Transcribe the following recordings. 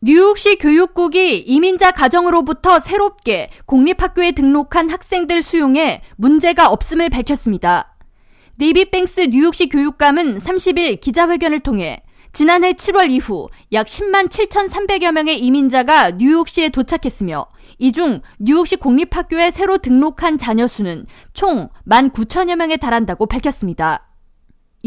뉴욕시 교육국이 이민자 가정으로부터 새롭게 공립학교에 등록한 학생들 수용에 문제가 없음을 밝혔습니다. 네이비 뱅스 뉴욕시 교육감은 30일 기자회견을 통해 지난해 7월 이후 약 10만 7,300여 명의 이민자가 뉴욕시에 도착했으며 이 중 뉴욕시 공립학교에 새로 등록한 자녀 수는 총 1만 9천여 명에 달한다고 밝혔습니다.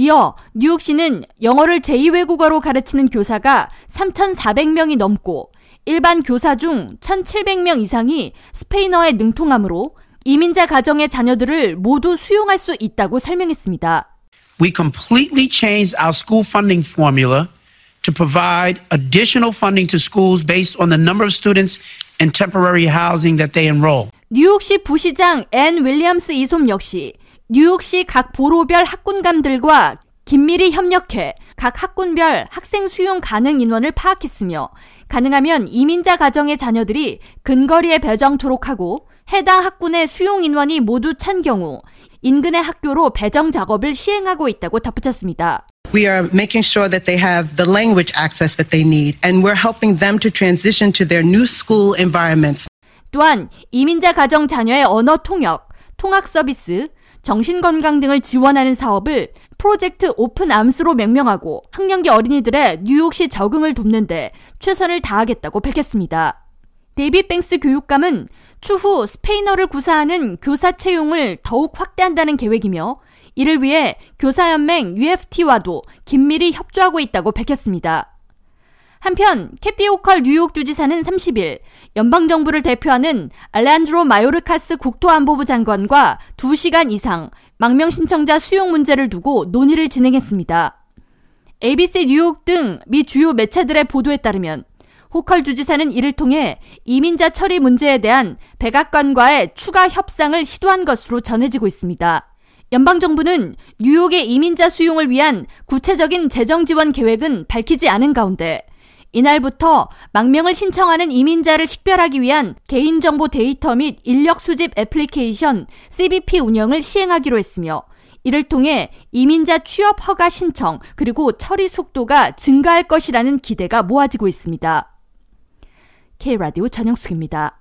이어 뉴욕시는 영어를 제2외국어로 가르치는 교사가 3,400명이 넘고 일반 교사 중 1,700명 이상이 스페인어에 능통하므로 이민자 가정의 자녀들을 모두 수용할 수 있다고 설명했습니다. We completely changed our school funding formula to provide additional funding to schools based on the number of students in temporary housing that they enroll. 뉴욕시 부시장 앤 윌리엄스 이솜 역시 뉴욕시 각 보로별 학군감들과 긴밀히 협력해 각 학군별 학생 수용 가능 인원을 파악했으며 가능하면 이민자 가정의 자녀들이 근거리에 배정토록 하고 해당 학군의 수용 인원이 모두 찬 경우 인근의 학교로 배정 작업을 시행하고 있다고 덧붙였습니다. We are making sure that they have the language access that they need, and we're helping them to transition to their new school environments. 또한 이민자 가정 자녀의 언어 통역, 통학 서비스, 정신건강 등을 지원하는 사업을 Project Open Arms로 명명하고 학령기 어린이들의 뉴욕시 적응을 돕는데 최선을 다하겠다고 밝혔습니다. 데이비드 뱅크스 교육감은 추후 스페인어를 구사하는 교사 채용을 더욱 확대한다는 계획이며 이를 위해 교사연맹 UFT와도 긴밀히 협조하고 있다고 밝혔습니다. 한편 캐시 호컬 뉴욕 주지사는 30일 연방 정부를 대표하는 알레한드로 마요르카스 국토안보부 장관과 2시간 이상 망명 신청자 수용 문제를 두고 논의를 진행했습니다. ABC 뉴욕 등 미 주요 매체들의 보도에 따르면 호컬 주지사는 이를 통해 이민자 처리 문제에 대한 백악관과의 추가 협상을 시도한 것으로 전해지고 있습니다. 연방정부는 뉴욕의 이민자 수용을 위한 구체적인 재정 지원 계획은 밝히지 않은 가운데 이날부터 망명을 신청하는 이민자를 식별하기 위한 개인정보 데이터 및 인력 수집 애플리케이션 CBP 운영을 시행하기로 했으며 이를 통해 이민자 취업 허가 신청 그리고 처리 속도가 증가할 것이라는 기대가 모아지고 있습니다. K라디오 전영숙입니다.